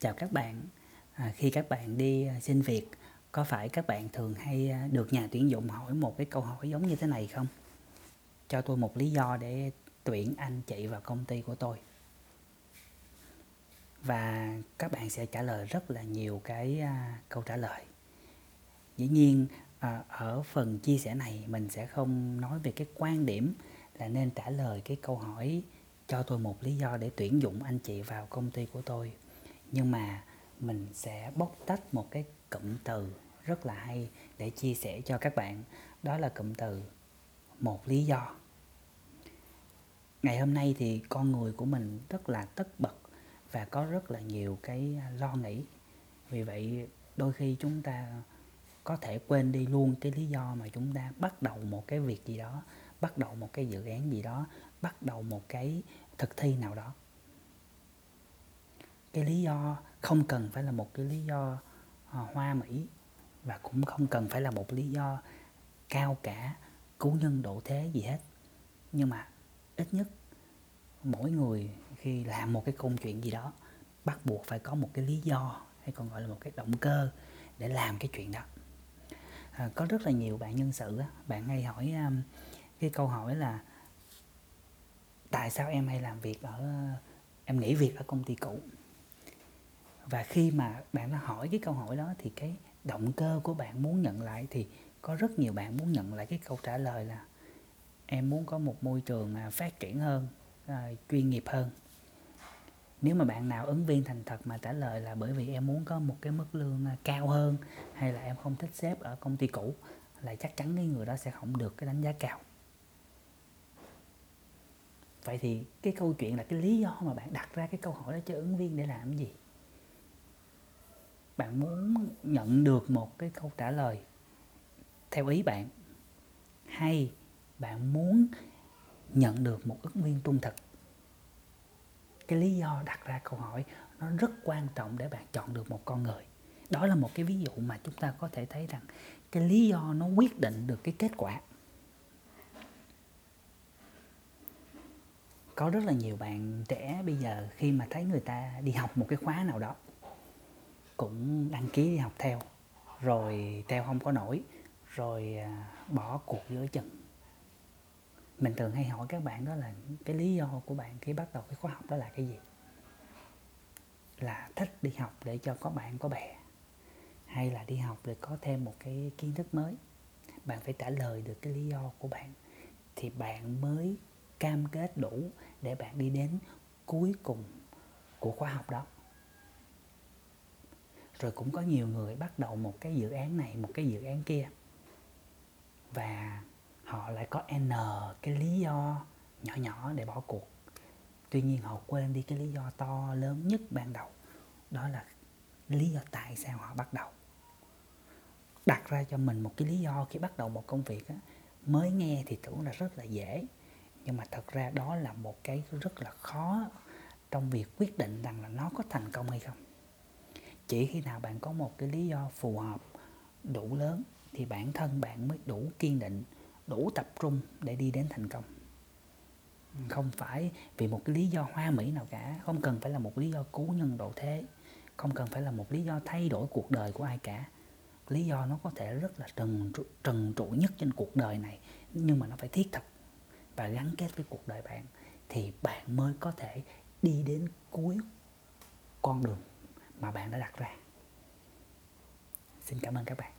Chào các bạn. À, khi các bạn đi à, xin việc, có phải các bạn thường hay à, được nhà tuyển dụng hỏi một cái câu hỏi giống như thế này không? Cho tôi một lý do để tuyển anh chị vào công ty của tôi. Và các bạn sẽ trả lời rất là nhiều cái à, câu trả lời. Dĩ nhiên à, ở phần chia sẻ này mình sẽ không nói về cái quan điểm là nên trả lời cái câu hỏi cho tôi một lý do để tuyển dụng anh chị vào công ty của tôi nhưng mà mình sẽ bóc tách một cái cụm từ rất là hay để chia sẻ cho các bạn. Đó là cụm từ một lý do. Ngày hôm nay thì con người của mình rất là tất bật và có rất là nhiều cái lo nghĩ. Vì vậy, đôi khi chúng ta có thể quên đi luôn cái lý do mà chúng ta bắt đầu một cái việc gì đó, bắt đầu một cái dự án gì đó, bắt đầu một cái thực thi nào đó cái lý do không cần phải là một cái lý do uh, hoa mỹ và cũng không cần phải là một lý do cao cả cứu nhân độ thế gì hết. Nhưng mà ít nhất mỗi người khi làm một cái công chuyện gì đó bắt buộc phải có một cái lý do hay còn gọi là một cái động cơ để làm cái chuyện đó. À, có rất là nhiều bạn nhân sự bạn hay hỏi um, cái câu hỏi là tại sao em hay làm việc ở em nghỉ việc ở công ty cũ? Và khi mà bạn đã hỏi cái câu hỏi đó thì cái động cơ của bạn muốn nhận lại thì có rất nhiều bạn muốn nhận lại cái câu trả lời là em muốn có một môi trường phát triển hơn à, chuyên nghiệp hơn. Nếu mà bạn nào ứng viên thành thật mà trả lời là bởi vì em muốn có một cái mức lương à, cao hơn hay là em không thích sếp ở công ty cũ là chắc chắn cái người đó sẽ không được cái đánh giá cao. Vậy thì cái câu chuyện là cái lý do mà bạn đặt ra cái câu hỏi đó cho ứng viên để làm cái gì? Bạn muốn nhận được một cái câu trả lời theo ý bạn, hay bạn muốn nhận được một ước viên trung thực? Cái lý do đặt ra câu hỏi nó rất quan trọng để bạn chọn được một con người. Đó là một cái ví dụ mà chúng ta có thể thấy rằng cái lý do nó quyết định được cái kết quả. Có rất là nhiều bạn trẻ bây giờ khi mà thấy người ta đi học một cái khóa nào đó cũng đăng ký đi học theo. Rồi theo không có nổi, rồi à, bỏ cuộc giữa chừng mình thường hay hỏi các bạn đó là cái lý do của bạn khi bắt đầu cái khóa học đó là cái gì? Là thích đi học để cho có bạn, có bè, hay là đi học để có thêm một cái kiến thức mới? Bạn phải trả lời được cái lý do của bạn, thì bạn mới cam kết đủ để bạn đi đến cuối cùng của khóa học đó rồi cũng có nhiều người bắt đầu một cái dự án này một cái dự án kia. Và họ lại có n cái lý do nhỏ nhỏ để bỏ cuộc. Tuy nhiên họ quên đi cái lý do to lớn nhất ban đầu đó là lý do tại sao họ bắt đầu. Đặt ra cho mình một cái lý do khi bắt đầu một công việc á, mới nghe thì tưởng là rất là dễ. Nhưng mà thật ra đó là một cái rất là khó trong việc quyết định rằng là nó có thành công hay không chỉ khi nào bạn có một cái lý do phù hợp đủ lớn thì bản thân bạn mới đủ kiên định, đủ tập trung để đi đến thành công. Không phải vì một cái lý do hoa mỹ nào cả, không cần phải là một lý do cứu nhân độ thế, không cần phải là một lý do thay đổi cuộc đời của ai cả. Lý do nó có thể rất là trần trần trụ nhất trên cuộc đời này, nhưng mà nó phải thiết thực và gắn kết với cuộc đời bạn thì bạn mới có thể đi đến cuối con đường mà bạn đã đặt ra. Xin cảm ơn các bạn.